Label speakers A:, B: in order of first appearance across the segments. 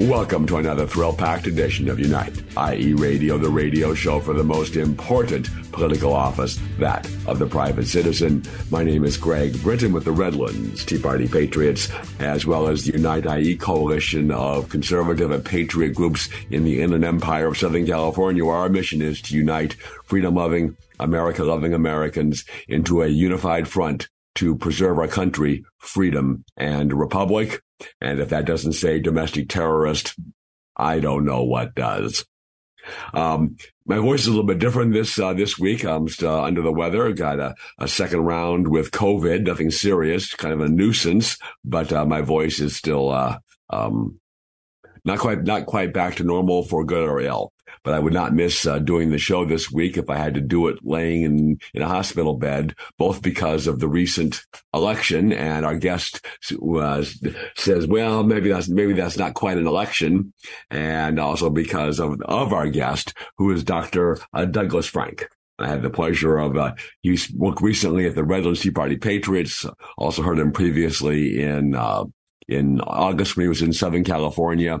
A: Welcome to another thrill packed edition of Unite, i.e., Radio, the radio show for the most important political office, that of the private citizen. My name is Greg Britton with the Redlands Tea Party Patriots, as well as the Unite IE coalition of conservative and patriot groups in the Inland Empire of Southern California, our mission is to unite freedom loving, America loving Americans into a unified front to preserve our country, freedom, and republic. And if that doesn't say domestic terrorist, I don't know what does. Um, my voice is a little bit different this uh, this week. I'm still under the weather. Got a, a, second round with COVID. Nothing serious, kind of a nuisance, but uh, my voice is still uh, um, not quite not quite back to normal for good or ill but I would not miss uh, doing the show this week if I had to do it laying in, in a hospital bed, both because of the recent election and our guest uh, says, well, maybe that's, maybe that's not quite an election. And also because of, of our guest, who is Dr. Uh, Douglas Frank. I had the pleasure of, uh, he worked recently at the Redlands Tea Party Patriots. Also heard him previously in, uh, in August when he was in Southern California.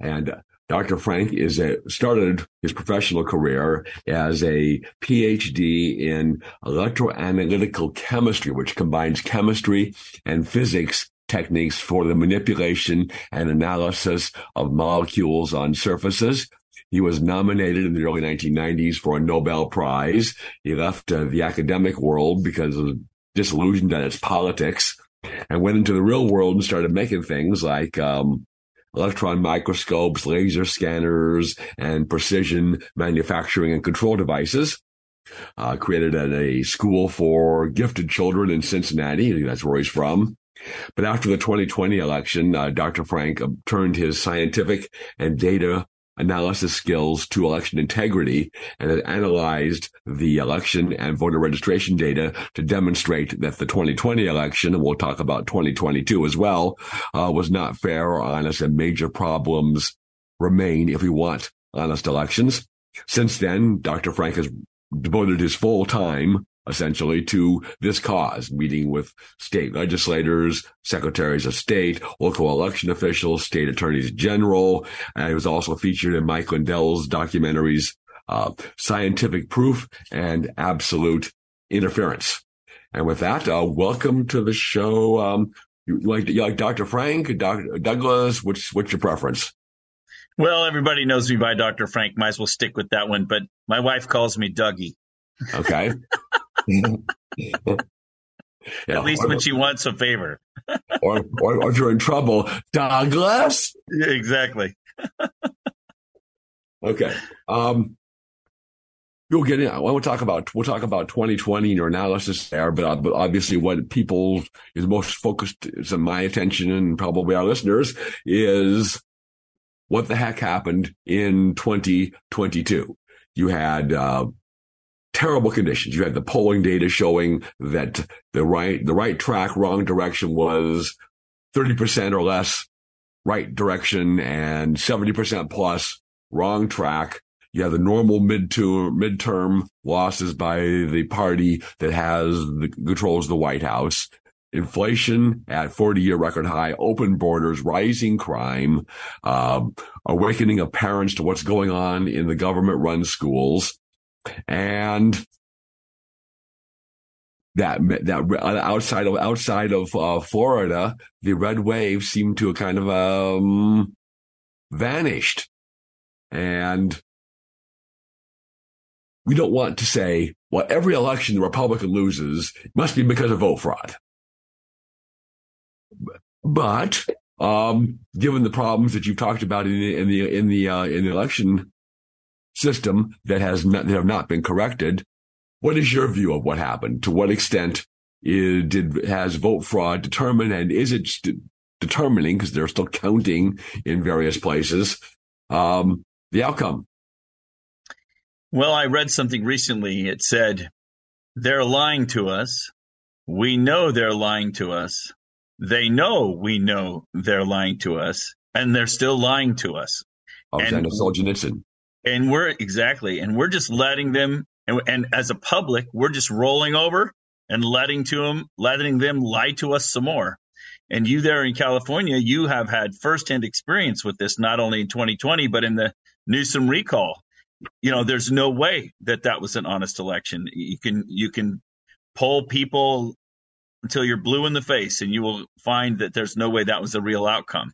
A: And Dr. Frank is a, started his professional career as a PhD in electroanalytical chemistry, which combines chemistry and physics techniques for the manipulation and analysis of molecules on surfaces. He was nominated in the early 1990s for a Nobel Prize. He left uh, the academic world because of disillusioned at its politics and went into the real world and started making things like um, electron microscopes, laser scanners, and precision manufacturing and control devices. Uh, created at a school for gifted children in Cincinnati. That's where he's from. But after the 2020 election, uh, Dr. Frank turned his scientific and data analysis skills to election integrity and it analyzed the election and voter registration data to demonstrate that the 2020 election, and we'll talk about 2022 as well, uh, was not fair or honest and major problems remain if we want honest elections. Since then, Dr. Frank has devoted his full time essentially to this cause, meeting with state legislators, secretaries of state, local election officials, state attorneys general. And it was also featured in Mike Lindell's documentaries, uh, Scientific Proof and Absolute Interference. And with that, uh, welcome to the show. Um, you like, you like Dr. Frank, Dr. Douglas? What's, what's your preference?
B: Well, everybody knows me by Dr. Frank. Might as well stick with that one. But my wife calls me Dougie.
A: Okay.
B: At least or, when she wants a favor.
A: or, or, or if you're in trouble, Douglas.
B: Yeah, exactly.
A: okay. Um, we'll get in. We'll talk about we'll talk about 2020 and your analysis there, but, uh, but obviously, what people is most focused is in my attention and probably our listeners is what the heck happened in 2022. You had uh, terrible conditions. You had the polling data showing that the right, the right track, wrong direction was 30% or less right direction and 70% plus wrong track. You have the normal midterm, midterm losses by the party that has the controls the White House. Inflation at 40 year record high, open borders, rising crime, um, awakening of parents to what's going on in the government run schools and that that outside of outside of uh, Florida, the red wave seemed to have kind of um, vanished, and we don't want to say, well, every election the Republican loses must be because of vote fraud. But um, given the problems that you've talked about in in the in the, uh, in the election system that has not, that have not been corrected. What is your view of what happened? To what extent did has vote fraud determined, and is it st- determining because they're still counting in various places um, the outcome?
B: Well, I read something recently. It said they're lying to us. We know they're lying to us. They know we know they're lying to us, and they're still lying to us.
A: Alexander Solzhenitsyn.
B: And we're exactly, and we're just letting them, and, and as a public, we're just rolling over and letting to them, letting them lie to us some more. And you there in California, you have had firsthand experience with this, not only in 2020, but in the Newsom recall. You know, there's no way that that was an honest election. You can you can poll people until you're blue in the face, and you will find that there's no way that was a real outcome.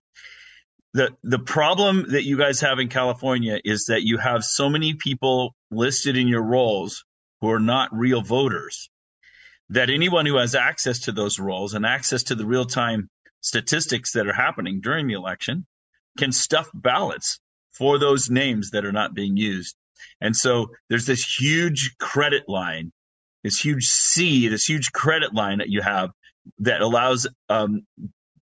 B: The The problem that you guys have in California is that you have so many people listed in your rolls who are not real voters that anyone who has access to those rolls and access to the real time statistics that are happening during the election can stuff ballots for those names that are not being used. And so there's this huge credit line, this huge C, this huge credit line that you have that allows um,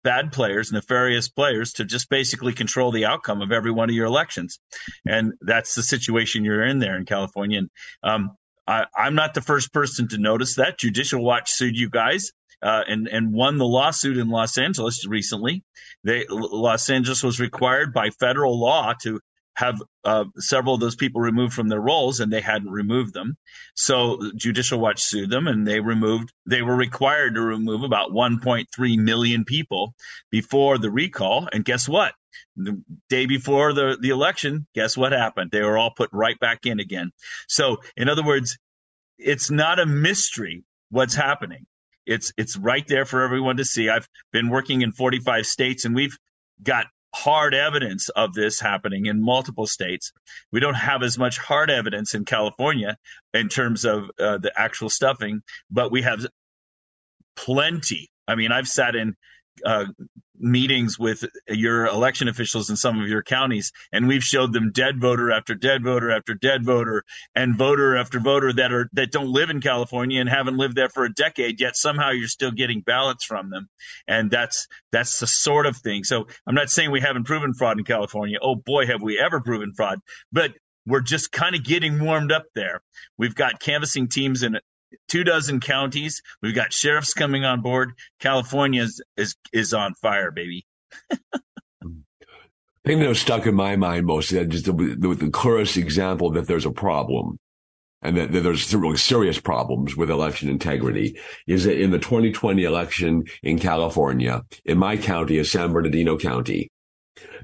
B: bad players, nefarious players, to just basically control the outcome of every one of your elections. And that's the situation you're in there in California. And um, I, am not the first person to notice that. Judicial Watch sued you guys uh, and and won the lawsuit in Los Angeles recently. They Los Angeles was required by federal law to have uh, several of those people removed from their roles, and they hadn't removed them. So Judicial Watch sued them, and they removed. They were required to remove about 1.3 million people before the recall. And guess what? The day before the, the election, guess what happened? They were all put right back in again. So, in other words, it's not a mystery what's happening. It's it's right there for everyone to see. I've been working in 45 states, and we've got hard evidence of this happening in multiple states. We don't have as much hard evidence in California in terms of uh, the actual stuffing, but we have plenty. I mean, I've sat in uh, meetings with your election officials in some of your counties, and we've showed them dead voter after dead voter after dead voter and voter after voter that are that don't live in California and haven't lived there for a decade, yet somehow you're still getting ballots from them, and that's that's the sort of thing. So I'm not saying we haven't proven fraud in California. Oh boy, have we ever proven fraud! But we're just kind of getting warmed up there. We've got canvassing teams in two dozen counties. We've got sheriffs coming on board. California is is, is on fire, baby.
A: Thing that was stuck in my mind most is just the, the, the, clearest example that there's a problem and that, that, there's really serious problems with election integrity is that in the 2020 election in California, in my county, of San Bernardino County,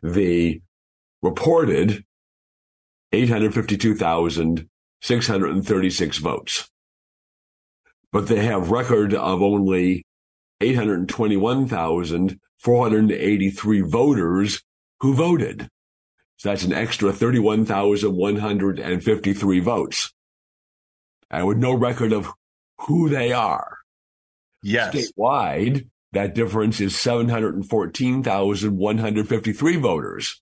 A: the reported 852,636 votes but they have record of only 821,483 voters who voted. So that's an extra 31,153 votes. And with no record of who they are.
B: Yes.
A: Statewide, that difference is 714,153 voters.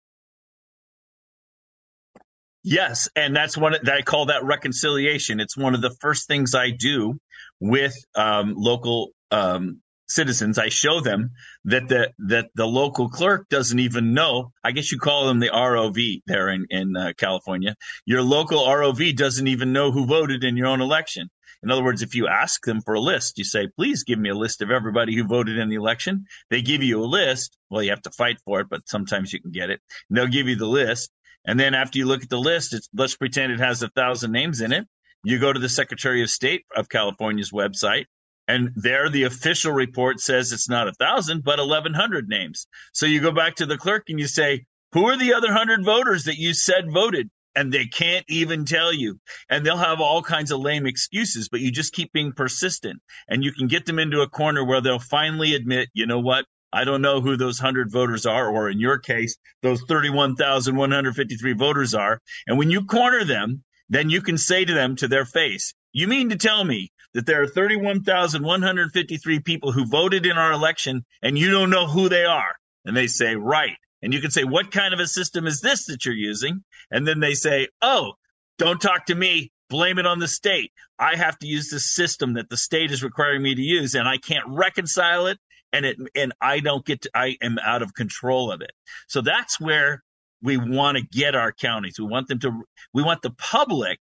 B: Yes, and that's one that I call that reconciliation. It's one of the first things I do with um, local um, citizens. I show them that the that the local clerk doesn't even know. I guess you call them the ROV there in in uh, California. Your local ROV doesn't even know who voted in your own election. In other words, if you ask them for a list, you say, "Please give me a list of everybody who voted in the election." They give you a list. Well, you have to fight for it, but sometimes you can get it. And they'll give you the list and then after you look at the list, let's pretend it has a thousand names in it. You go to the Secretary of State of California's website, and there the official report says it's not a thousand, but 1,100 names. So you go back to the clerk and you say, Who are the other 100 voters that you said voted? And they can't even tell you. And they'll have all kinds of lame excuses, but you just keep being persistent. And you can get them into a corner where they'll finally admit, you know what? I don't know who those 100 voters are, or in your case, those 31,153 voters are. And when you corner them, then you can say to them to their face, You mean to tell me that there are 31,153 people who voted in our election and you don't know who they are? And they say, Right. And you can say, What kind of a system is this that you're using? And then they say, Oh, don't talk to me blame it on the state. I have to use the system that the state is requiring me to use, and I can't reconcile it, and it and I don't get to, I am out of control of it. So that's where we want to get our counties. We want them to we want the public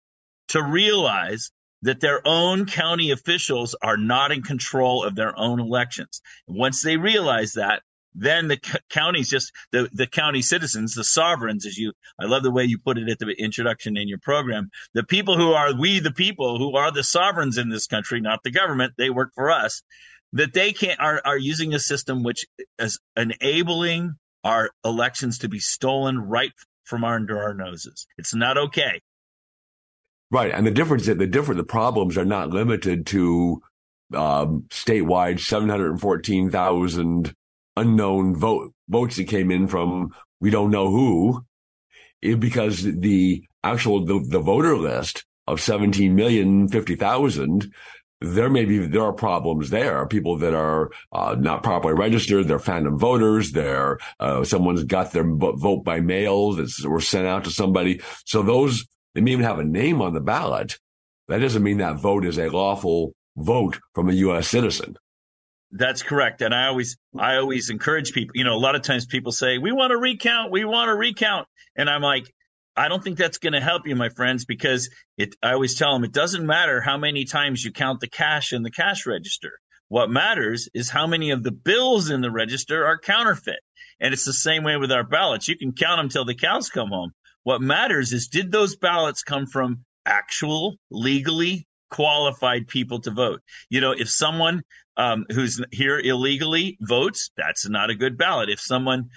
B: to realize that their own county officials are not in control of their own elections. Once they realize that, then the c- counties just the, the county citizens the sovereigns as you i love the way you put it at the introduction in your program the people who are we the people who are the sovereigns in this country not the government they work for us that they can't are, are using a system which is enabling our elections to be stolen right from under our noses. It's not okay.
A: Right. And the difference is the different the problems are not limited to um, statewide 714,000 unknown vote votes that came in from we don't know who, it, because the actual the, the voter list of 17 million 50,000 there may be there are problems there people that are uh, not properly registered they're phantom voters they're uh, someone's got their vote by mail that were sent out to somebody so those they may even have a name on the ballot that doesn't mean that vote is a lawful vote from a u.s citizen
B: that's correct. And I always, I always encourage people, you know, a lot of times people say, we want to recount, we want to recount. And I'm like, I don't think that's going to help you, my friends, because it, I always tell them it doesn't matter how many times you count the cash in the cash register. What matters is how many of the bills in the register are counterfeit. And it's the same way with our ballots. You can count them till the cows come home. What matters is did those ballots come from actual legally qualified people to vote. You know, if someone um, who's here illegally votes, that's not a good ballot. If someone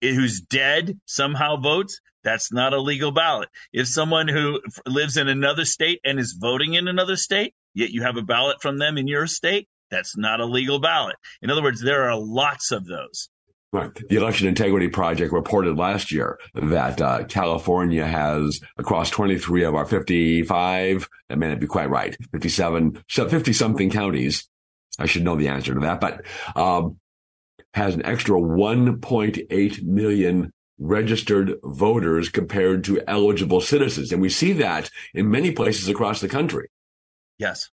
B: who's dead somehow votes, that's not a legal ballot. If someone who lives in another state and is voting in another state, yet you have a ballot from them in your state, that's not a legal ballot. In other words, there are lots of those.
A: Right. The Election Integrity Project reported last year that uh, California has, across 23 of our 55, that may not be quite right, 57, 50 something counties. I should know the answer to that, but um, has an extra 1.8 million registered voters compared to eligible citizens. And we see that in many places across the country.
B: Yes.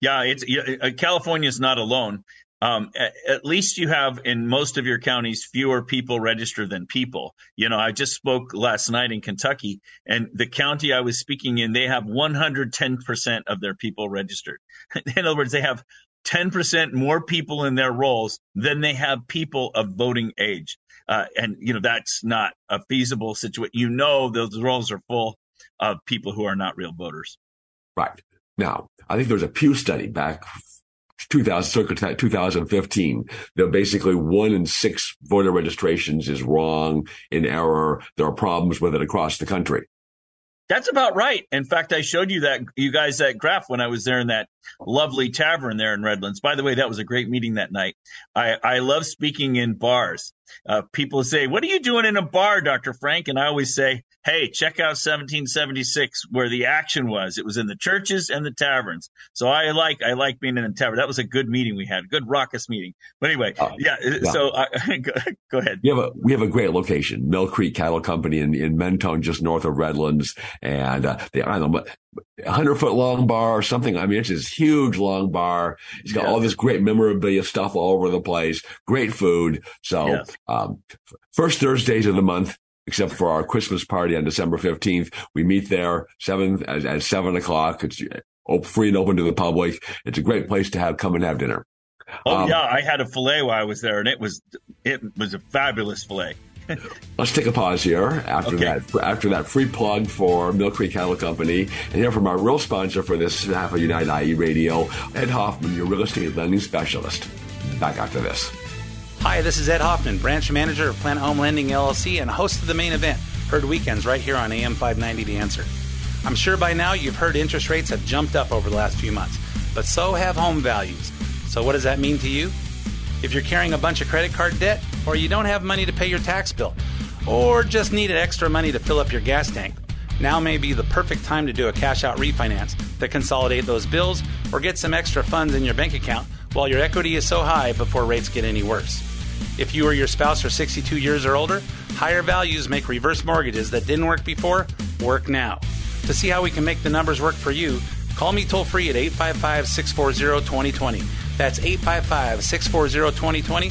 B: Yeah, it's uh, California is not alone um, at, at, least you have in most of your counties fewer people registered than people. You know, I just spoke last night in Kentucky, and the county I was speaking in, they have 110% of their people registered. in other words, they have 10% more people in their rolls than they have people of voting age. Uh, and, you know, that's not a feasible situation. You know, those rolls are full of people who are not real voters.
A: Right. Now, I think there was a Pew study back 2000, circa 2015, that basically one in six voter registrations is wrong, in error. There are problems with it across the country.
B: That's about right. In fact, I showed you that you guys that graph when I was there in that lovely tavern there in Redlands. By the way, that was a great meeting that night. I, I love speaking in bars. Uh, people say, "What are you doing in a bar, Dr. Frank?" And I always say, hey, check out 1776 where the action was. It was in the churches and the taverns. So I like I like being in the tavern. That was a good meeting we had, good raucous meeting. But anyway, uh, yeah. yeah. So uh, go, go, ahead.
A: We have a we have a great location, Mill Creek Cattle Company in, in Mentone, just north of Redlands, and uh, the I don't know, hundred foot long bar or something. I mean, it's this huge long bar. It's got yes. all this great memorabilia stuff all over the place. Great food. So, yes. um, first Thursdays of the month, except for our Christmas party on December 15th. We meet there seven at, at seven o'clock. It's free and open to the public. It's a great place to have come and have dinner.
B: Oh um, yeah, I had a fillet while I was there, and it was it was a fabulous fillet.
A: let's take a pause here after okay. that after that free plug for Mill Creek Cattle Company and hear from our real sponsor for this half of United IE Radio, Ed Hoffman, your real estate lending specialist. Back after this.
C: Hi, this is Ed Hoffman, branch manager of Planet Home Lending LLC and host of the main event, heard weekends right here on AM 590 The Answer. I'm sure by now you've heard interest rates have jumped up over the last few months, but so have home values. So, what does that mean to you? If you're carrying a bunch of credit card debt, or you don't have money to pay your tax bill, or just needed extra money to fill up your gas tank, now may be the perfect time to do a cash out refinance to consolidate those bills or get some extra funds in your bank account while your equity is so high before rates get any worse. If you or your spouse are 62 years or older, higher values make reverse mortgages that didn't work before work now. To see how we can make the numbers work for you, call me toll free at 855 640 2020. That's 855 640 2020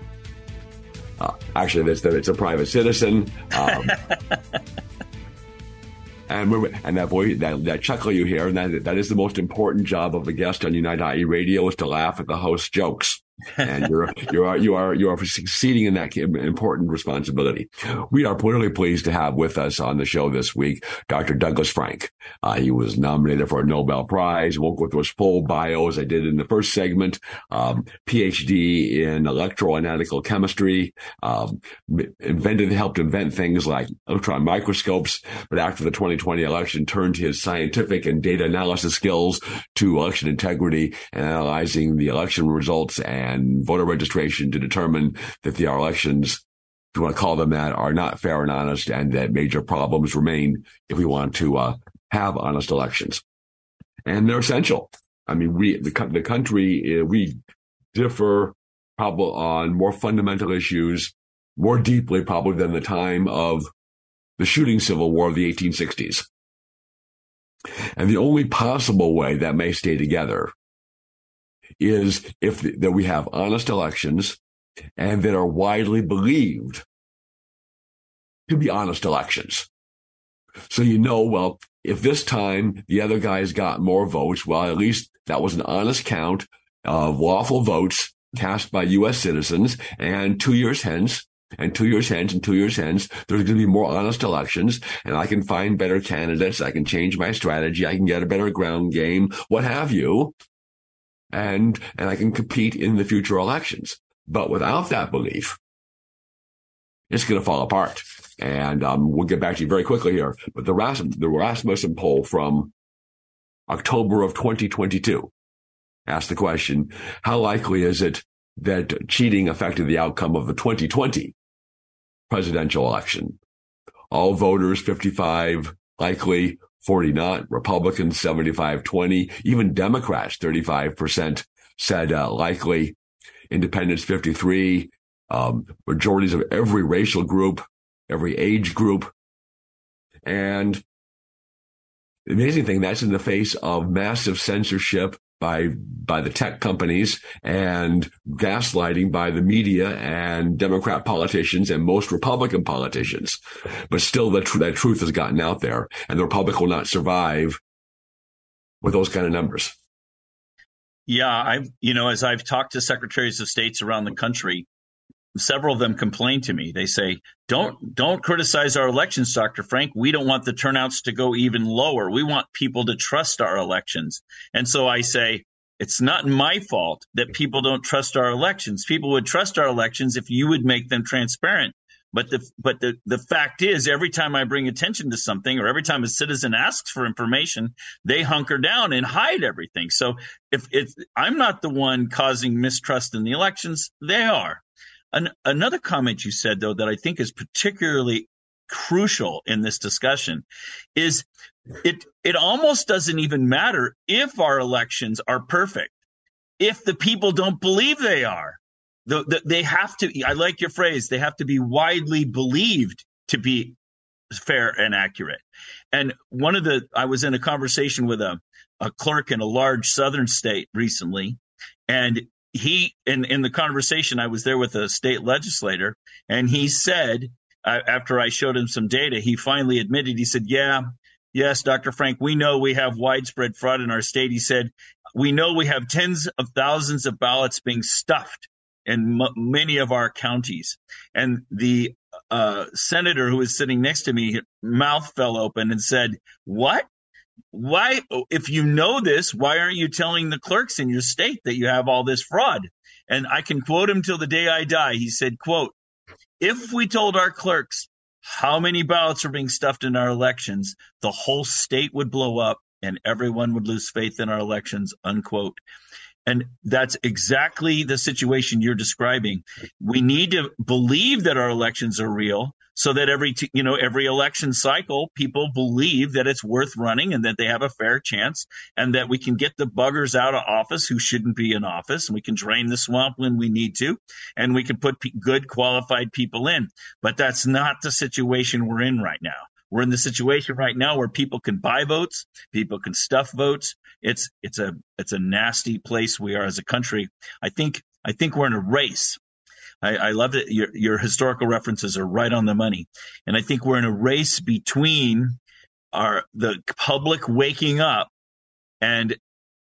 A: Uh, actually, it's, it's a private citizen. Um, and and that voice, that, that chuckle you hear, and that, that is the most important job of the guest on Unite IE Radio is to laugh at the host's jokes and you're you are you are you are succeeding in that important responsibility. We are really pleased to have with us on the show this week Dr. Douglas Frank. Uh, he was nominated for a Nobel Prize. Won't go through his full bio as I did in the first segment. Um, PhD in electroanalytical chemistry. Um, invented helped invent things like electron microscopes. But after the 2020 election, turned his scientific and data analysis skills to election integrity and analyzing the election results and and voter registration to determine that the elections, if you want to call them that, are not fair and honest and that major problems remain if we want to uh, have honest elections. And they're essential. I mean, we, the, the country, uh, we differ probably on more fundamental issues more deeply probably than the time of the shooting civil war of the 1860s. And the only possible way that may stay together is if that we have honest elections and that are widely believed to be honest elections. So you know, well, if this time the other guys got more votes, well, at least that was an honest count of lawful votes cast by U.S. citizens. And two years hence, and two years hence, and two years hence, there's going to be more honest elections, and I can find better candidates. I can change my strategy. I can get a better ground game, what have you and and I can compete in the future elections. But without that belief, it's going to fall apart. And um, we'll get back to you very quickly here. But the, the Rasmussen poll from October of 2022 asked the question, how likely is it that cheating affected the outcome of the 2020 presidential election? All voters, 55 likely, 40 not, Republicans 75 20, even Democrats 35% said uh, likely, independents 53, um, majorities of every racial group, every age group. And the amazing thing, that's in the face of massive censorship by by the tech companies and gaslighting by the media and Democrat politicians and most Republican politicians. But still, that, tr- that truth has gotten out there, and the Republic will not survive with those kind of numbers.
B: Yeah, I've you know as I've talked to secretaries of states around the country, several of them complain to me. They say, "Don't don't criticize our elections, Dr. Frank. We don't want the turnouts to go even lower. We want people to trust our elections." And so I say, it's not my fault that people don't trust our elections. People would trust our elections if you would make them transparent. But the but the, the fact is, every time I bring attention to something, or every time a citizen asks for information, they hunker down and hide everything. So if if I'm not the one causing mistrust in the elections, they are. An, another comment you said, though, that I think is particularly crucial in this discussion is it it almost doesn't even matter if our elections are perfect. If the people don't believe they are the, the, they have to i like your phrase they have to be widely believed to be fair and accurate. And one of the i was in a conversation with a, a clerk in a large southern state recently and he in in the conversation i was there with a state legislator and he said uh, after i showed him some data he finally admitted he said yeah yes dr frank we know we have widespread fraud in our state. He said we know we have tens of thousands of ballots being stuffed in m- many of our counties. And the uh, senator who was sitting next to me mouth fell open and said what why if you know this why aren't you telling the clerks in your state that you have all this fraud and i can quote him till the day i die he said quote if we told our clerks how many ballots are being stuffed in our elections the whole state would blow up and everyone would lose faith in our elections, unquote. And that's exactly the situation you're describing. We need to believe that our elections are real so that every, you know, every election cycle, people believe that it's worth running and that they have a fair chance and that we can get the buggers out of office who shouldn't be in office and we can drain the swamp when we need to and we can put p- good qualified people in. But that's not the situation we're in right now. We're in the situation right now where people can buy votes, people can stuff votes. It's it's a it's a nasty place we are as a country. I think I think we're in a race. I, I love that your your historical references are right on the money, and I think we're in a race between our the public waking up and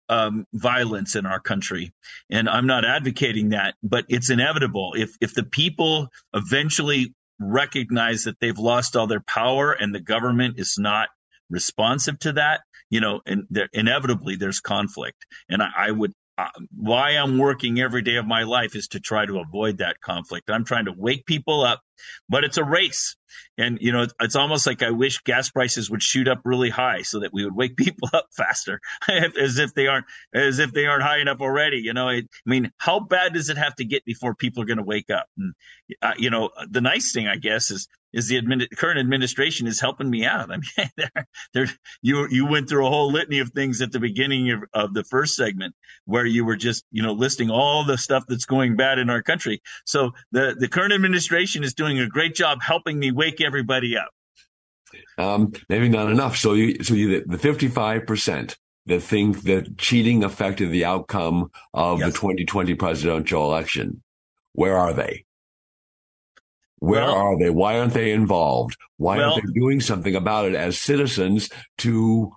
B: um, violence in our country. And I'm not advocating that, but it's inevitable. If if the people eventually recognize that they've lost all their power and the government is not responsive to that, you know, and inevitably there's conflict. And I, I would, Uh, why I'm working every day of my life is to try to avoid that conflict. I'm trying to wake people up but it's a race. And, you know, it's almost like I wish gas prices would shoot up really high so that we would wake people up faster as if they aren't, as if they aren't high enough already. You know, I mean, how bad does it have to get before people are going to wake up? And, uh, you know, the nice thing, I guess, is, is the admin, current administration is helping me out. I mean, you, you went through a whole litany of things at the beginning of, of the first segment where you were just, you know, listing all the stuff that's going bad in our country. So the, the current administration is doing a great job helping me wake everybody up.
A: Um, maybe not enough. So you, so you, the 55% that think that cheating affected the outcome of yes. the 2020 presidential election, where are they? Where well, are they? Why aren't they involved? Why well, aren't they doing something about it as citizens to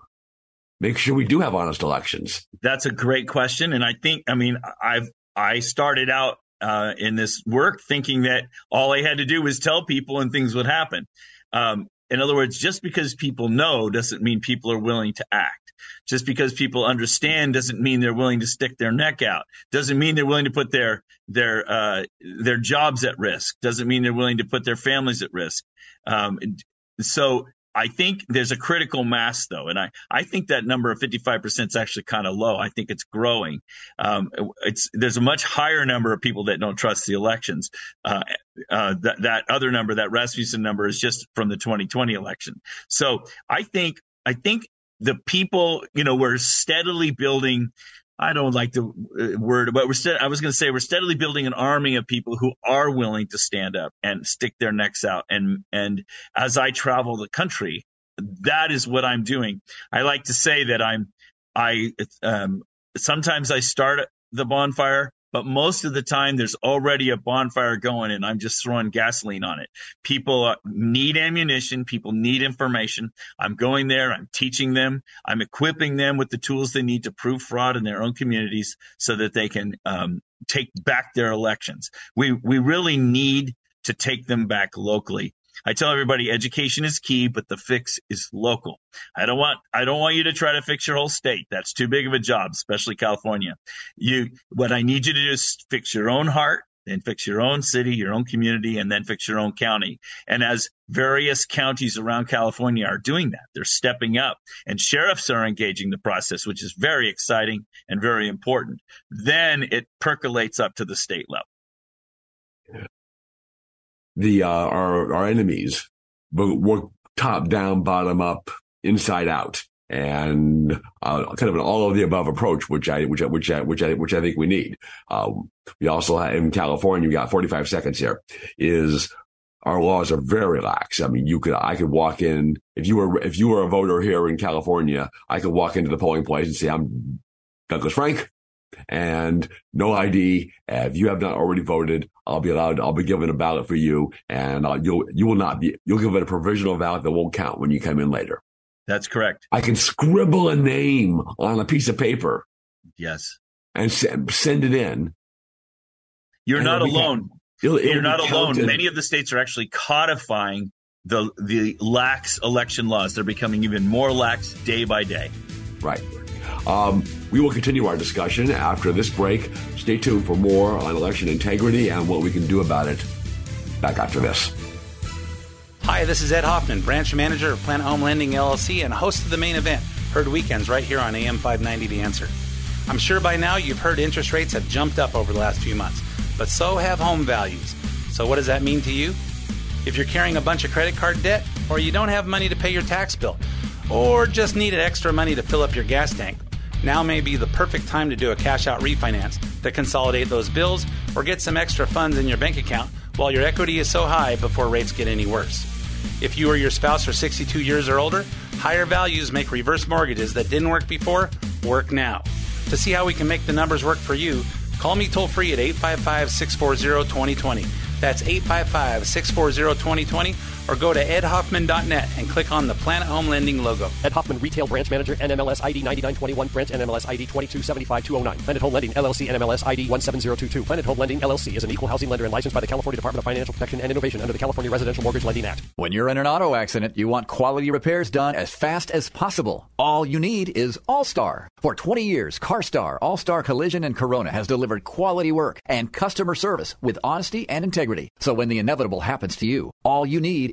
A: make sure we do have honest elections?
B: That's a great question. And I think, I mean, I've, I started out uh, in this work thinking that all I had to do was tell people and things would happen. Um, in other words, just because people know doesn't mean people are willing to act. Just because people understand doesn't mean they're willing to stick their neck out. Doesn't mean they're willing to put their their uh, their jobs at risk. Doesn't mean they're willing to put their families at risk. Um, so I think there's a critical mass though, and I, I think that number of 55% is actually kind of low. I think it's growing. Um, it's there's a much higher number of people that don't trust the elections. Uh, uh, that that other number, that Rasmussen number, is just from the 2020 election. So I think I think the people, you know, we're steadily building I don't like the uh, word, but we're st- I was going to say we're steadily building an army of people who are willing to stand up and stick their necks out. And and as I travel the country, that is what I'm doing. I like to say that I'm I um, sometimes I start the bonfire but most of the time there's already a bonfire going and I'm just throwing gasoline on it. People uh, need ammunition. People need information. I'm going there. I'm teaching them. I'm equipping them with the tools they need to prove fraud in their own communities so that they can um, take back their elections. We, we really need to take them back locally. I tell everybody education is key, but the fix is local. I don't want I don't want you to try to fix your whole state. That's too big of a job, especially California. You what I need you to do is fix your own heart, then fix your own city, your own community, and then fix your own county. And as various counties around California are doing that, they're stepping up and sheriffs are engaging the process, which is very exciting and very important. Then it percolates up to the state level
A: the uh, our our enemies, but work top down, bottom up, inside out, and uh, kind of an all of the above approach, which I which I, which I, which I which I think we need. Um, we also have, in California, we got 45 seconds here. Is our laws are very lax. I mean, you could, I could walk in, if you were, if you were a voter here in California, I could walk into the polling place and say, I'm Douglas Frank and no ID. If you have not already voted, I'll be allowed. I'll be given a ballot for you, and uh, you'll you will not be. You'll give it a provisional ballot that won't count when you come in later.
B: That's correct.
A: I can scribble a name on a piece of paper.
B: Yes,
A: and send it in.
B: You're not alone. It'll, it'll You're not alone. Many of the states are actually codifying the the lax election laws. They're becoming even more lax day by day.
A: Right. Um, we will continue our discussion after this break. Stay tuned for more on election integrity and what we can do about it. Back after this.
C: Hi, this is Ed Hoffman, branch manager of Planet Home Lending LLC and host of the main event Heard weekends right here on AM 590 The Answer. I'm sure by now you've heard interest rates have jumped up over the last few months, but so have home values. So, what does that mean to you? If you're carrying a bunch of credit card debt, or you don't have money to pay your tax bill, or just needed extra money to fill up your gas tank, now may be the perfect time to do a cash out refinance to consolidate those bills or get some extra funds in your bank account while your equity is so high before rates get any worse. If you or your spouse are 62 years or older, higher values make reverse mortgages that didn't work before work now. To see how we can make the numbers work for you, call me toll free at 855 640 2020. That's 855 640 2020 or go to edhoffman.net and click on the Planet Home Lending logo.
D: Ed Hoffman, Retail Branch Manager, NMLS ID 9921, Branch NMLS ID 2275209. Planet Home Lending, LLC, NMLS ID 17022. Planet Home Lending, LLC is an equal housing lender and licensed by the California Department of Financial Protection and Innovation under the California Residential Mortgage Lending Act.
E: When you're in an auto accident, you want quality repairs done as fast as possible. All you need is All-Star. For 20 years, CarStar, All-Star Collision, and Corona has delivered quality work and customer service with honesty and integrity. So when the inevitable happens to you, all you need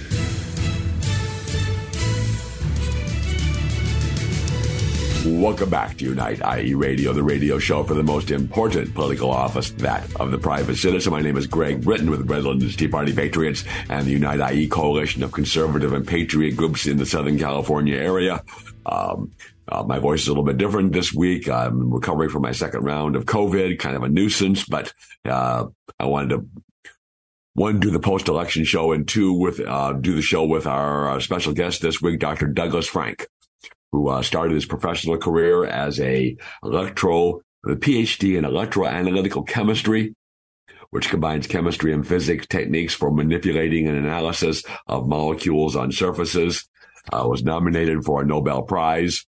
A: Welcome back to Unite IE Radio, the radio show for the most important political office, that of the private citizen. My name is Greg Britton with Redlands Tea Party Patriots and the Unite IE coalition of conservative and patriot groups in the Southern California area. Um, uh, my voice is a little bit different this week. I'm recovering from my second round of COVID, kind of a nuisance, but uh, I wanted to one do the post-election show and two with uh, do the show with our uh, special guest this week, Dr. Douglas Frank who uh, started his professional career as a electro, a PhD in electroanalytical chemistry, which combines chemistry and physics techniques for manipulating and analysis of molecules on surfaces. Uh, was nominated for a Nobel Prize.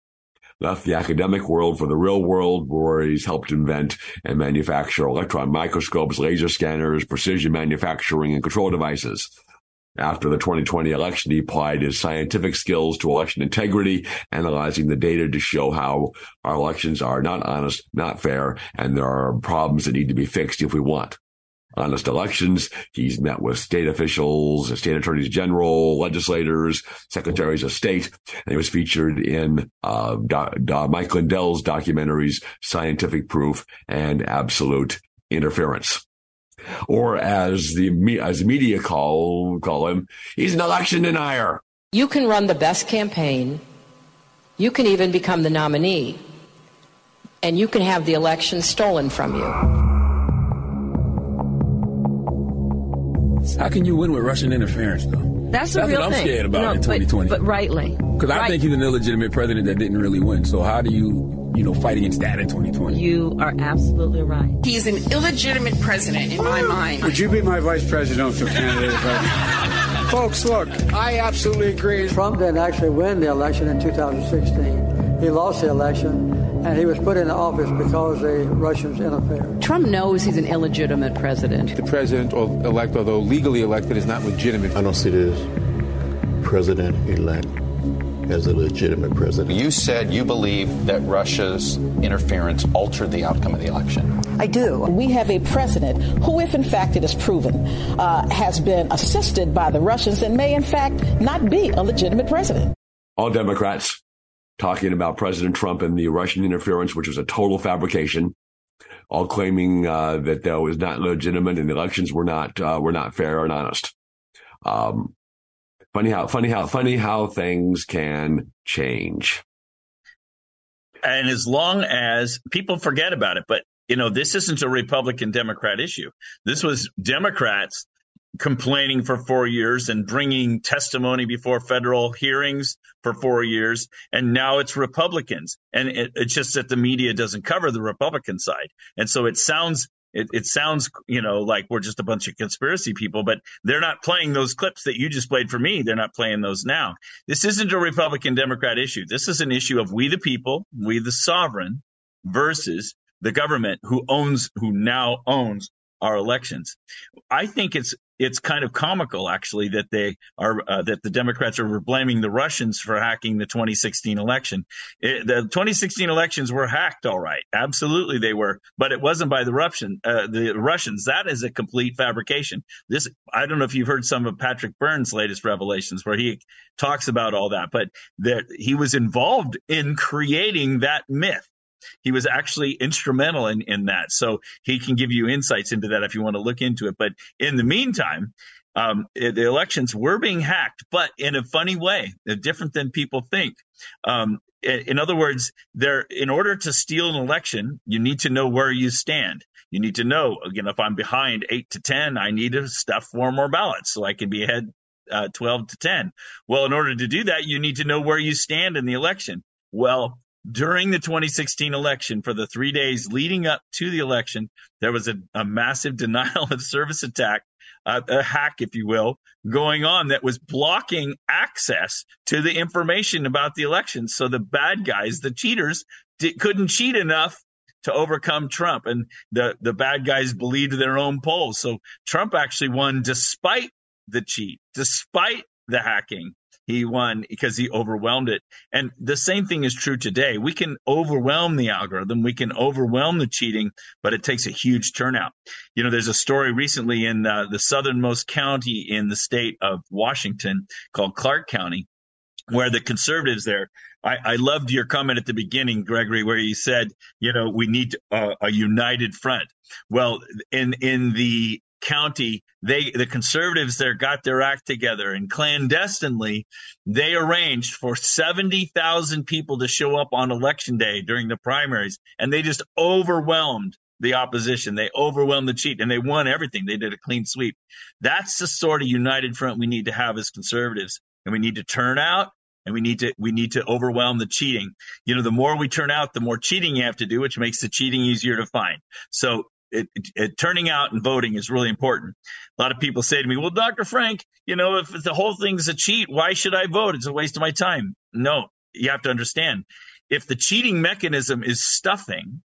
A: Left the academic world for the real world, where he's helped invent and manufacture electron microscopes, laser scanners, precision manufacturing, and control devices. After the 2020 election, he applied his scientific skills to election integrity, analyzing the data to show how our elections are not honest, not fair, and there are problems that need to be fixed if we want honest elections. He's met with state officials, state attorneys general, legislators, secretaries of state, and he was featured in uh, Do- Do- Mike Lindell's documentaries, Scientific Proof and Absolute Interference or as the as media call call him, he's an election denier.
F: You can run the best campaign. You can even become the nominee. And you can have the election stolen from you.
G: How can you win with Russian interference, though?
H: That's the
G: That's
H: real
G: what I'm
H: thing.
G: scared about
H: No,
G: in 2020.
H: But, rightly.
G: Because I think he's an illegitimate president that didn't really win. So how do you, you know, fight against that in 2020?
H: You are absolutely right.
I: He's an illegitimate president in my mind.
J: Would you be my vice presidential candidate? if Folks, look, I absolutely agree.
K: Trump didn't actually win the election in 2016. He lost the election, and he was put into office because the Russians interfered.
F: Trump knows he's an illegitimate president.
L: The president elect, although legally elected, is not legitimate.
M: I don't see this president elect as a legitimate president.
N: You said you believe that Russia's interference altered the outcome of the election.
O: I do. We have a president who, if in fact it is proven, uh, has been assisted by the Russians and may in fact not be a legitimate president.
A: All Democrats talking about President Trump and the Russian interference, which was a total fabrication. All claiming uh, that that was not legitimate and the elections were not uh, were not fair and honest. Um, funny how funny how funny how things can change.
B: And as long as people forget about it, but you know, this isn't a Republican Democrat issue. This was Democrats complaining for four years and bringing testimony before federal hearings for four years. And now it's Republicans. And it, it's just that the media doesn't cover the Republican side. And so it sounds it, it sounds, you know, like we're just a bunch of conspiracy people, but they're not playing those clips that you just played for me. They're not playing those now. This isn't a Republican Democrat issue. This is an issue of we the people, we the sovereign versus the government who owns, who now owns our elections. I think it's it's kind of comical actually that they are uh, that the Democrats are blaming the Russians for hacking the 2016 election. It, the 2016 elections were hacked, all right, absolutely they were, but it wasn't by the Russian uh, the Russians. That is a complete fabrication. This I don't know if you've heard some of Patrick Byrne's latest revelations where he talks about all that, but that he was involved in creating that myth he was actually instrumental in, in that. So he can give you insights into that if you want to look into it. But in the meantime, um, the elections were being hacked, but in a funny way, different than people think. Um, in other words, there in order to steal an election, you need to know where you stand. You need to know, again, if I'm behind eight to ten, I need to stuff four more ballots so I can be ahead uh, twelve to ten. Well, in order to do that, you need to know where you stand in the election. Well, during the 2016 election, for the three days leading up to the election, there was a, a massive denial of service attack, uh, a hack, if you will, going on that was blocking access to the information about the election. So the bad guys, the cheaters, couldn't cheat enough to overcome Trump. And the, the bad guys believed their own polls. So Trump actually won despite the cheat, despite the hacking he won because he overwhelmed it. And the same thing is true today. We can overwhelm the algorithm, we can overwhelm the cheating, but it takes a huge turnout. You know, there's a story recently in uh, the southernmost county in the state of Washington called Clark County, where the conservatives there. I, I loved your comment at the beginning, Gregory, where you said, you know, we need uh, a united front. Well, in in the county they the conservatives there got their act together and clandestinely they arranged for 70,000 people to show up on election day during the primaries and they just overwhelmed the opposition. They overwhelmed the cheat and they won everything. They did a clean sweep. That's the sort of united front we need to have as conservatives and we need to turn out and we need to we need to overwhelm the cheating. You know the more we turn out the more cheating you have to do which makes the cheating easier to find. So it, it, turning out and voting is really important. A lot of people say to me, "Well, Dr. Frank, you know, if the whole thing's a cheat, why should I vote? It's a waste of my time." No, you have to understand. If the cheating mechanism is stuffing,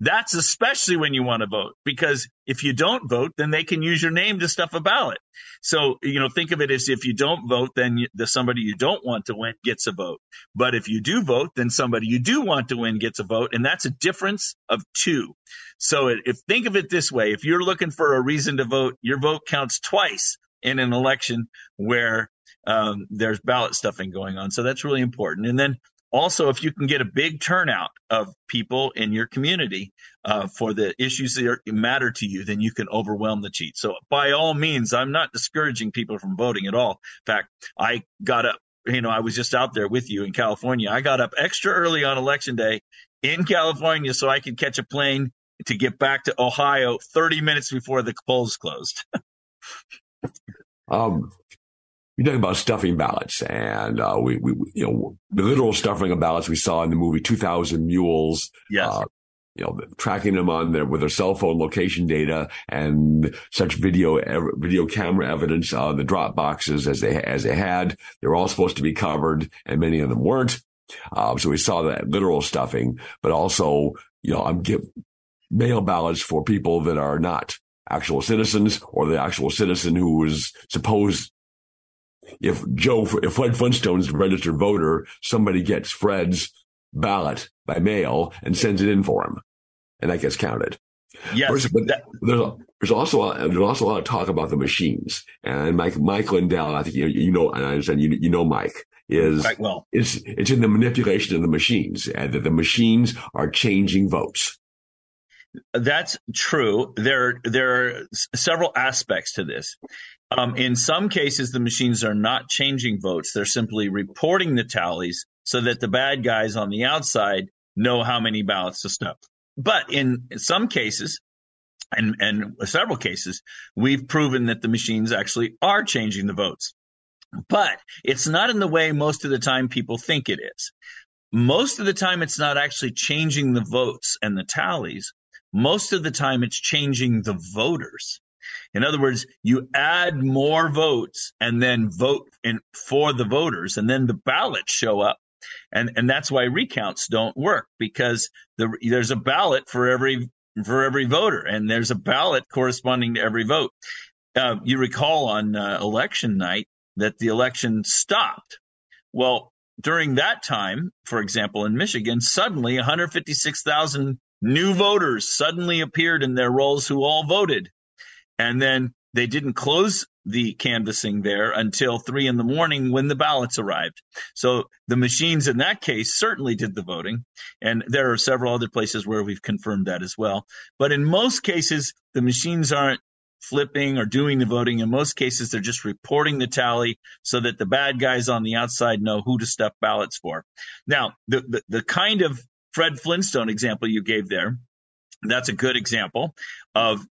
B: that's especially when you want to vote because if you don't vote, then they can use your name to stuff a ballot. So, you know, think of it as if you don't vote, then the somebody you don't want to win gets a vote. But if you do vote, then somebody you do want to win gets a vote. And that's a difference of two. So if think of it this way, if you're looking for a reason to vote, your vote counts twice in an election where um, there's ballot stuffing going on. So that's really important. And then also, if you can get a big turnout of people in your community uh, for the issues that are, matter to you, then you can overwhelm the cheat. So, by all means, I'm not discouraging people from voting at all. In fact, I got up, you know, I was just out there with you in California. I got up extra early on election day in California so I could catch a plane to get back to Ohio 30 minutes before the polls closed.
A: um, you're talking about stuffing ballots, and uh, we, we, you know, the literal stuffing of ballots we saw in the movie 2,000 Mules.
B: Yes. Uh,
A: you know, tracking them on their with their cell phone location data and such video video camera evidence on the drop boxes as they as they had. They were all supposed to be covered, and many of them weren't. Um, so we saw that literal stuffing, but also, you know, I'm give mail ballots for people that are not actual citizens or the actual citizen who was supposed if Joe, if Fred Flintstone's a registered voter, somebody gets Fred's ballot by mail and sends it in for him, and that gets counted.
B: Yes,
A: but that, there's, there's also a, there's also a lot of talk about the machines, and Mike Mike Lindell, I think you, you know, and I understand you you know Mike is
B: Quite well.
A: It's it's in the manipulation of the machines, and that the machines are changing votes.
B: That's true. There there are several aspects to this. Um, in some cases, the machines are not changing votes. They're simply reporting the tallies so that the bad guys on the outside know how many ballots to stuff. But in some cases, and, and several cases, we've proven that the machines actually are changing the votes. But it's not in the way most of the time people think it is. Most of the time, it's not actually changing the votes and the tallies. Most of the time, it's changing the voters. In other words, you add more votes and then vote in, for the voters, and then the ballots show up. And, and that's why recounts don't work because the, there's a ballot for every for every voter, and there's a ballot corresponding to every vote. Uh, you recall on uh, election night that the election stopped. Well, during that time, for example, in Michigan, suddenly 156,000 new voters suddenly appeared in their rolls who all voted. And then they didn't close the canvassing there until three in the morning when the ballots arrived. So the machines in that case certainly did the voting. And there are several other places where we've confirmed that as well. But in most cases, the machines aren't flipping or doing the voting. In most cases, they're just reporting the tally so that the bad guys on the outside know who to stuff ballots for. Now, the, the, the kind of Fred Flintstone example you gave there, that's a good example of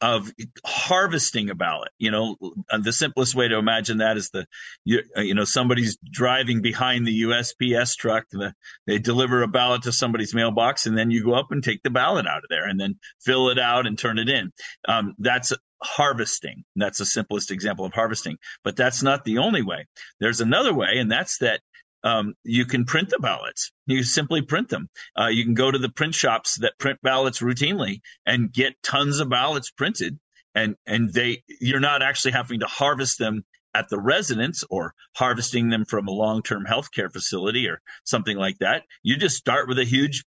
B: of harvesting a ballot. You know, the simplest way to imagine that is the, you, you know, somebody's driving behind the USPS truck. The, they deliver a ballot to somebody's mailbox, and then you go up and take the ballot out of there, and then fill it out and turn it in. Um, that's harvesting. That's the simplest example of harvesting. But that's not the only way. There's another way, and that's that um, you can print the ballots. You simply print them. Uh, you can go to the print shops that print ballots routinely and get tons of ballots printed. And and they you're not actually having to harvest them at the residence or harvesting them from a long-term healthcare facility or something like that. You just start with a huge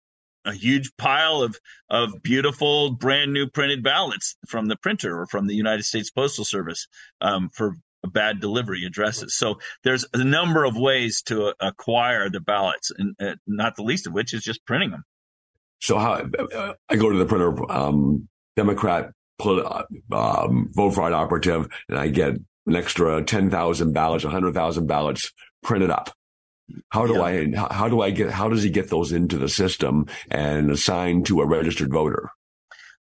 B: a huge pile of of beautiful brand new printed ballots from the printer or from the United States Postal Service um, for bad delivery addresses. So there's a number of ways to acquire the ballots, and uh, not the least of which is just printing them.
A: So how uh, I go to the printer, um, Democrat um, vote fraud operative, and I get an extra ten thousand ballots, hundred thousand ballots printed up. How do yeah. I? How do I get? How does he get those into the system and assigned to a registered voter?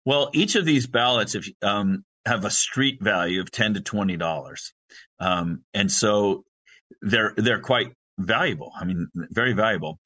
B: Well, each of these ballots, if um, have a street value of ten to twenty dollars. Um, and so they're they're quite valuable. I mean, very valuable.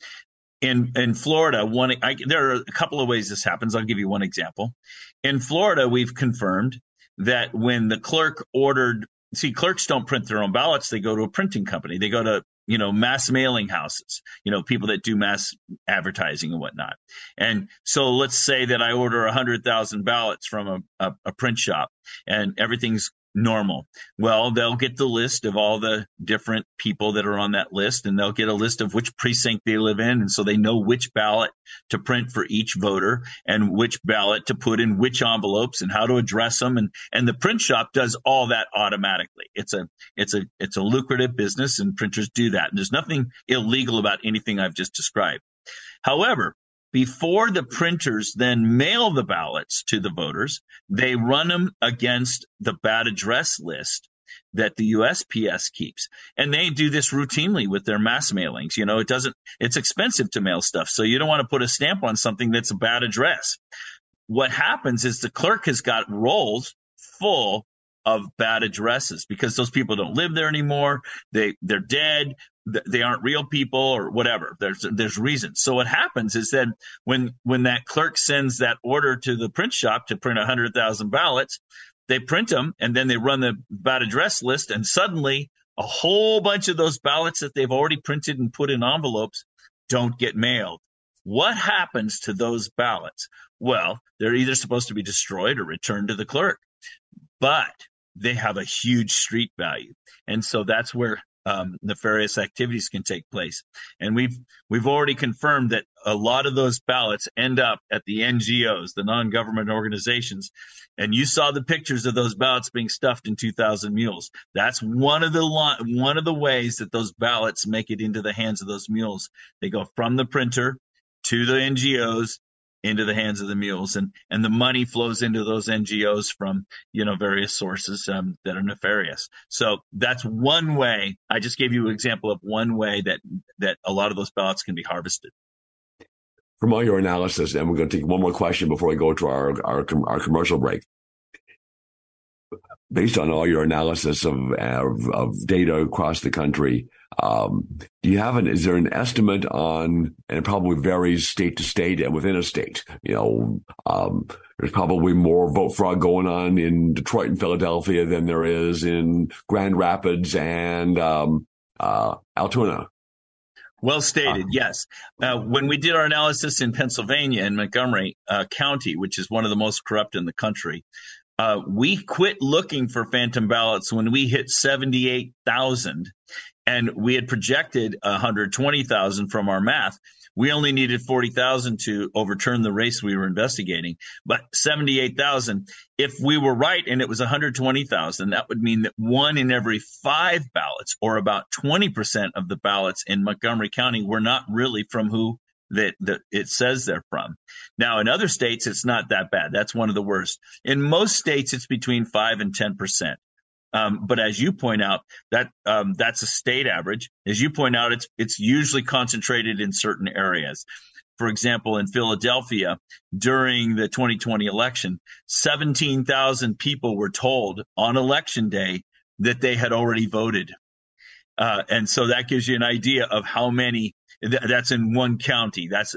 B: In in Florida, one I, there are a couple of ways this happens. I'll give you one example. In Florida, we've confirmed that when the clerk ordered, see, clerks don't print their own ballots; they go to a printing company. They go to you know mass mailing houses, you know people that do mass advertising and whatnot. And so let's say that I order a hundred thousand ballots from a, a, a print shop, and everything's normal. Well, they'll get the list of all the different people that are on that list and they'll get a list of which precinct they live in. And so they know which ballot to print for each voter and which ballot to put in which envelopes and how to address them. And, and the print shop does all that automatically. It's a, it's a, it's a lucrative business and printers do that. And there's nothing illegal about anything I've just described. However, before the printers then mail the ballots to the voters, they run them against the bad address list that the USPS keeps. And they do this routinely with their mass mailings. You know, it doesn't, it's expensive to mail stuff. So you don't want to put a stamp on something that's a bad address. What happens is the clerk has got rolls full of bad addresses because those people don't live there anymore. They, they're dead they aren't real people or whatever. There's there's reasons. So what happens is that when when that clerk sends that order to the print shop to print hundred thousand ballots, they print them and then they run the bad address list, and suddenly a whole bunch of those ballots that they've already printed and put in envelopes don't get mailed. What happens to those ballots? Well, they're either supposed to be destroyed or returned to the clerk, but they have a huge street value. And so that's where um, nefarious activities can take place. And we've we've already confirmed that a lot of those ballots end up at the NGOs, the non-government organizations. And you saw the pictures of those ballots being stuffed in 2,000 mules. That's one of the one of the ways that those ballots make it into the hands of those mules. They go from the printer to the NGOs into the hands of the mules and and the money flows into those NGOs from you know various sources um, that are nefarious. So that's one way I just gave you an example of one way that that a lot of those ballots can be harvested.
A: From all your analysis and we're going to take one more question before we go to our our, our commercial break. Based on all your analysis of, of, of data across the country, um, do you have an, is there an estimate on, and it probably varies state to state and within a state, you know, um, there's probably more vote fraud going on in Detroit and Philadelphia than there is in Grand Rapids and, um, uh, Altoona.
B: Well stated. Yes. Uh, when we did our analysis in Pennsylvania in Montgomery uh, County, which is one of the most corrupt in the country, uh, we quit looking for phantom ballots when we hit 78,000 and we had projected 120,000 from our math. We only needed 40,000 to overturn the race we were investigating, but 78,000. If we were right and it was 120,000, that would mean that one in every five ballots, or about 20% of the ballots in Montgomery County, were not really from who that, that it says they're from. Now, in other states, it's not that bad. That's one of the worst. In most states, it's between 5 and 10%. Um, but as you point out, that um, that's a state average. As you point out, it's it's usually concentrated in certain areas. For example, in Philadelphia during the 2020 election, 17,000 people were told on election day that they had already voted. Uh, and so that gives you an idea of how many th- that's in one county. That's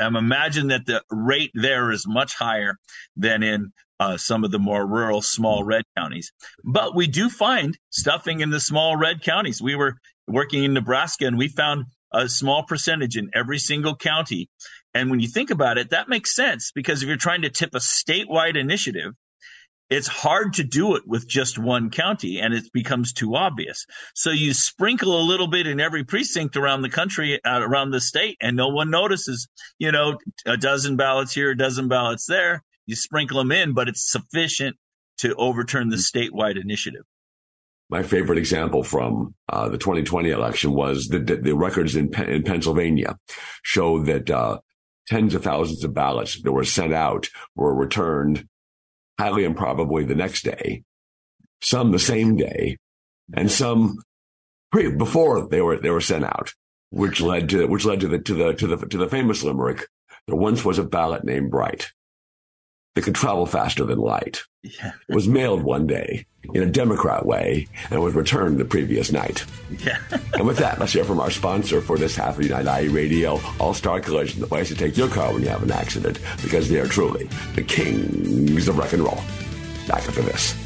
B: I'm imagine that the rate there is much higher than in uh, some of the more rural small red counties. But we do find stuffing in the small red counties. We were working in Nebraska and we found a small percentage in every single county. And when you think about it, that makes sense because if you're trying to tip a statewide initiative, it's hard to do it with just one county and it becomes too obvious. So you sprinkle a little bit in every precinct around the country, uh, around the state, and no one notices, you know, a dozen ballots here, a dozen ballots there you sprinkle them in, but it's sufficient to overturn the statewide initiative.
A: My favorite example from uh, the 2020 election was the, the, the records in, in Pennsylvania show that uh, tens of thousands of ballots that were sent out were returned highly improbably the next day, some the same day, and some pre- before they were they were sent out, which led to which led to the to the to the to the famous limerick. There once was a ballot named Bright that could travel faster than light. Yeah. was mailed one day in a Democrat way and was returned the previous night.
B: Yeah.
A: and with that, let's hear from our sponsor for this half of Unite IE Radio, All Star Collision, the place to take your car when you have an accident, because they are truly the kings of rock and roll. Back after this.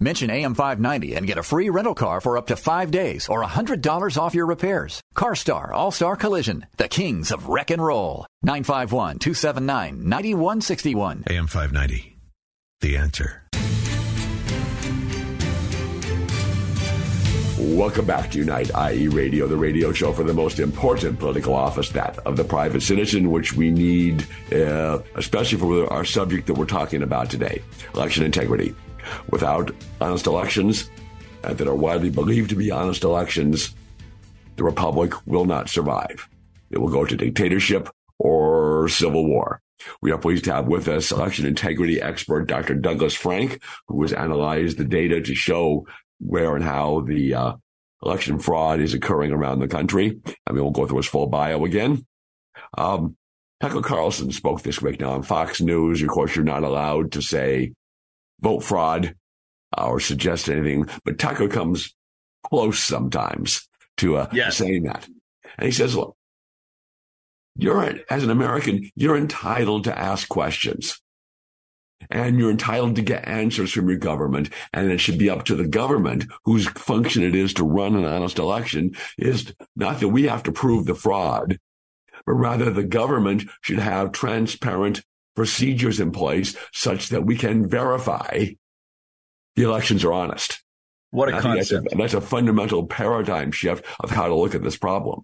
E: Mention AM590 and get a free rental car for up to five days or $100 off your repairs. CarStar All Star Collision, the kings of wreck and roll. 951 279 9161.
P: AM590, the answer.
A: Welcome back to Unite IE Radio, the radio show for the most important political office, that of the private citizen, which we need, uh, especially for our subject that we're talking about today election integrity. Without honest elections, and that are widely believed to be honest elections, the republic will not survive. It will go to dictatorship or civil war. We are pleased to have with us election integrity expert Dr. Douglas Frank, who has analyzed the data to show where and how the uh, election fraud is occurring around the country. I mean, we'll go through his full bio again. Um, Tucker Carlson spoke this week now on Fox News. Of course, you're not allowed to say vote fraud uh, or suggest anything, but Tucker comes close sometimes to uh, yes. saying that. And he says, look, you're, as an American, you're entitled to ask questions and you're entitled to get answers from your government. And it should be up to the government whose function it is to run an honest election is not that we have to prove the fraud, but rather the government should have transparent procedures in place such that we can verify the elections are honest.
B: What a concept.
A: That's a, that's a fundamental paradigm shift of how to look at this problem.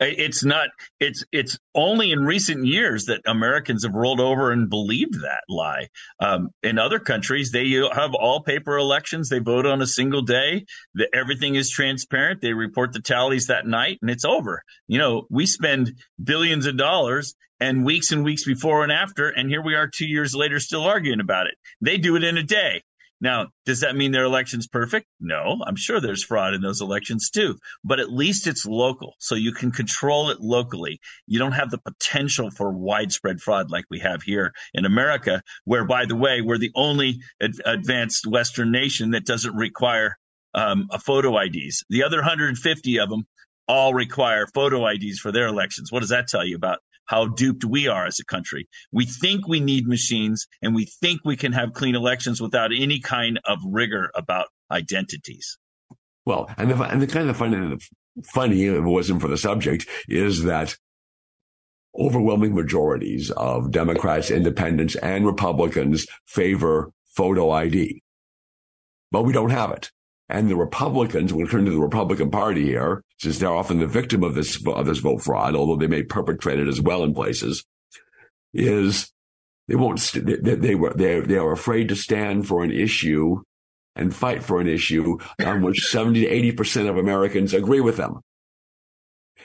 B: It's not. It's it's only in recent years that Americans have rolled over and believed that lie. Um, in other countries, they have all paper elections. They vote on a single day. The, everything is transparent. They report the tallies that night, and it's over. You know, we spend billions of dollars and weeks and weeks before and after, and here we are two years later still arguing about it. They do it in a day. Now, does that mean their election's perfect? No, I'm sure there's fraud in those elections too, but at least it's local. So you can control it locally. You don't have the potential for widespread fraud like we have here in America, where, by the way, we're the only ad- advanced Western nation that doesn't require um, a photo IDs. The other 150 of them all require photo IDs for their elections. What does that tell you about how duped we are as a country. We think we need machines and we think we can have clean elections without any kind of rigor about identities.
A: Well, and the, and the kind of funny, funny, if it wasn't for the subject, is that overwhelming majorities of Democrats, independents, and Republicans favor photo ID. But we don't have it. And the Republicans, we'll turn to the Republican Party here, since they're often the victim of this of this vote fraud, although they may perpetrate it as well in places, is they won't they, they were they they are afraid to stand for an issue and fight for an issue on which 70 to 80 percent of Americans agree with them.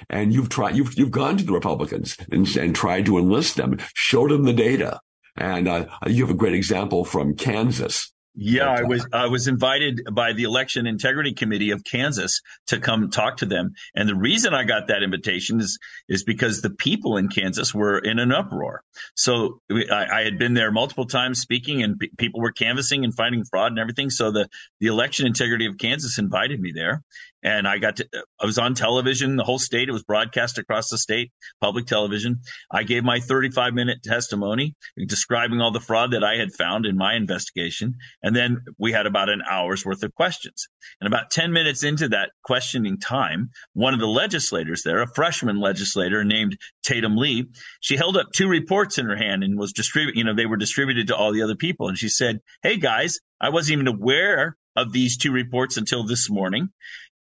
A: And you've tried you've you've gone to the Republicans and, and tried to enlist them, show them the data. And uh, you have a great example from Kansas
B: yeah, I was I was invited by the Election Integrity Committee of Kansas to come talk to them, and the reason I got that invitation is is because the people in Kansas were in an uproar. So I, I had been there multiple times speaking, and p- people were canvassing and finding fraud and everything. So the the Election Integrity of Kansas invited me there, and I got to, I was on television, the whole state. It was broadcast across the state, public television. I gave my 35 minute testimony describing all the fraud that I had found in my investigation. And then we had about an hour's worth of questions. And about 10 minutes into that questioning time, one of the legislators there, a freshman legislator named Tatum Lee, she held up two reports in her hand and was distributed, you know, they were distributed to all the other people. And she said, Hey guys, I wasn't even aware of these two reports until this morning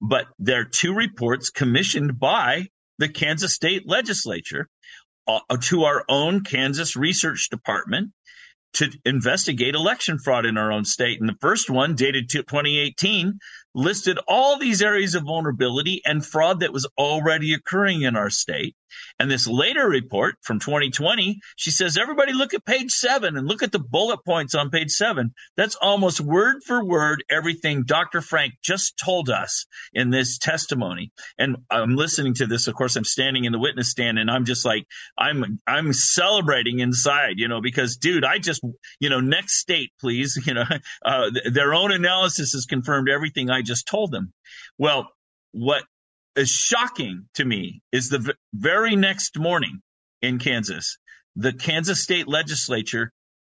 B: but they're two reports commissioned by the Kansas state legislature uh, to our own Kansas research department to investigate election fraud in our own state. And the first one, dated 2018, listed all these areas of vulnerability and fraud that was already occurring in our state. And this later report from 2020, she says, everybody look at page seven and look at the bullet points on page seven. That's almost word for word everything Dr. Frank just told us in this testimony. And I'm listening to this. Of course, I'm standing in the witness stand and I'm just like, I'm, I'm celebrating inside, you know, because dude, I just, you know, next state, please, you know, uh, their own analysis has confirmed everything I just told them. Well, what is shocking to me is the v- very next morning in Kansas, the Kansas state legislature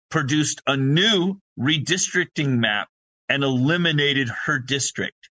B: produced a new redistricting map and eliminated her district.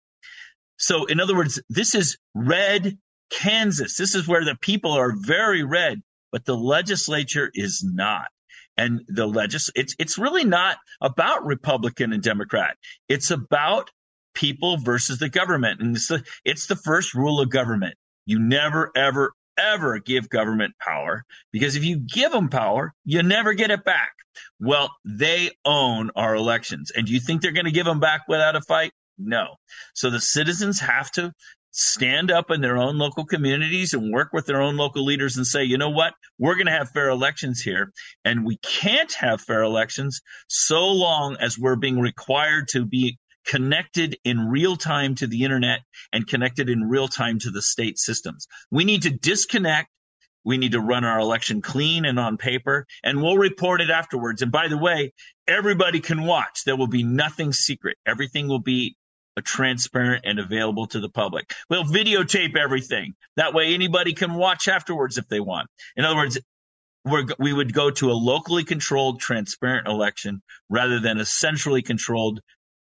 B: So, in other words, this is red Kansas. This is where the people are very red, but the legislature is not. And the legis it's it's really not about Republican and Democrat. It's about people versus the government. And it's the, it's the first rule of government. You never, ever, ever give government power because if you give them power, you never get it back. Well, they own our elections. And do you think they're going to give them back without a fight? No. So the citizens have to stand up in their own local communities and work with their own local leaders and say, you know what? We're going to have fair elections here. And we can't have fair elections so long as we're being required to be connected in real time to the internet and connected in real time to the state systems. We need to disconnect. We need to run our election clean and on paper, and we'll report it afterwards. And by the way, everybody can watch. There will be nothing secret. Everything will be transparent and available to the public. We'll videotape everything. That way anybody can watch afterwards if they want. In other words, we would go to a locally controlled, transparent election rather than a centrally controlled,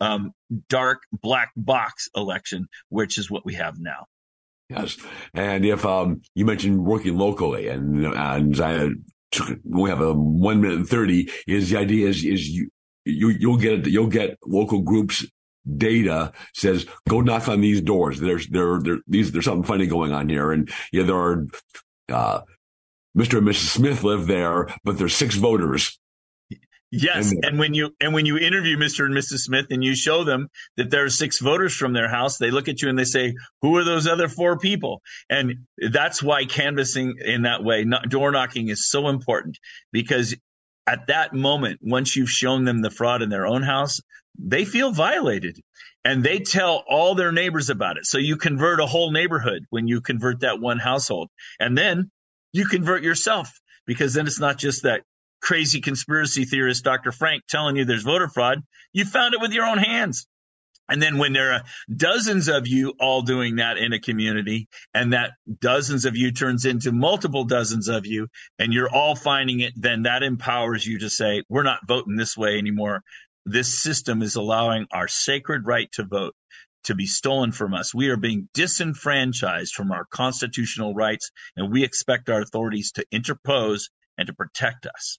B: um, dark black box election, which is what we have now.
A: Yes, and if um, you mentioned working locally, and and I, we have a one minute and thirty. Is the idea is is you you you'll get you'll get local groups data says go knock on these doors. There's there there these there's something funny going on here, and yeah, there are. Uh, Mr. and Mrs. Smith live there, but there's six voters
B: Yes, and, when you and when you interview Mr. and Mrs. Smith and you show them that there are six voters from their house, they look at you and they say, "Who are those other four people?" And that's why canvassing in that way, not, door knocking, is so important because at that moment, once you've shown them the fraud in their own house, they feel violated and they tell all their neighbors about it. So you convert a whole neighborhood when you convert that one household. And then you convert yourself because then it's not just that crazy conspiracy theorist, Dr. Frank, telling you there's voter fraud. You found it with your own hands. And then when there are dozens of you all doing that in a community and that dozens of you turns into multiple dozens of you and you're all finding it, then that empowers you to say, we're not voting this way anymore. This system is allowing our sacred right to vote to be stolen from us. We are being disenfranchised from our constitutional rights and we expect our authorities to interpose and to protect us.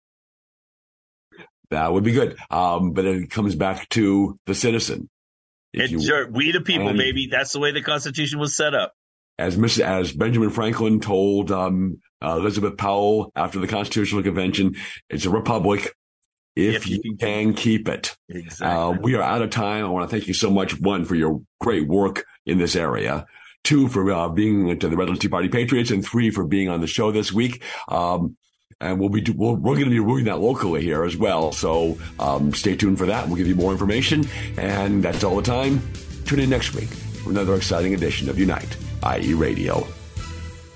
A: That would be good. Um, but it comes back to the citizen
B: it's you, sure, we the people, and, baby. That's the way the Constitution was set up.
A: As as Benjamin Franklin told um, uh, Elizabeth Powell after the Constitutional Convention, it's a republic if, if you, you, can keep it. Exactly. Uh, we are out of time. I want to thank you so much, one, for your great work in this area. Two, for uh, being to the Redlands Tea Party Patriots, and three, for being on the show this week. Um, and we'll be we we are going to be doing that locally here as well. So um, stay tuned for that. We'll give you more information, and that's all the time. Tune in next week for another exciting edition of Unite IE Radio.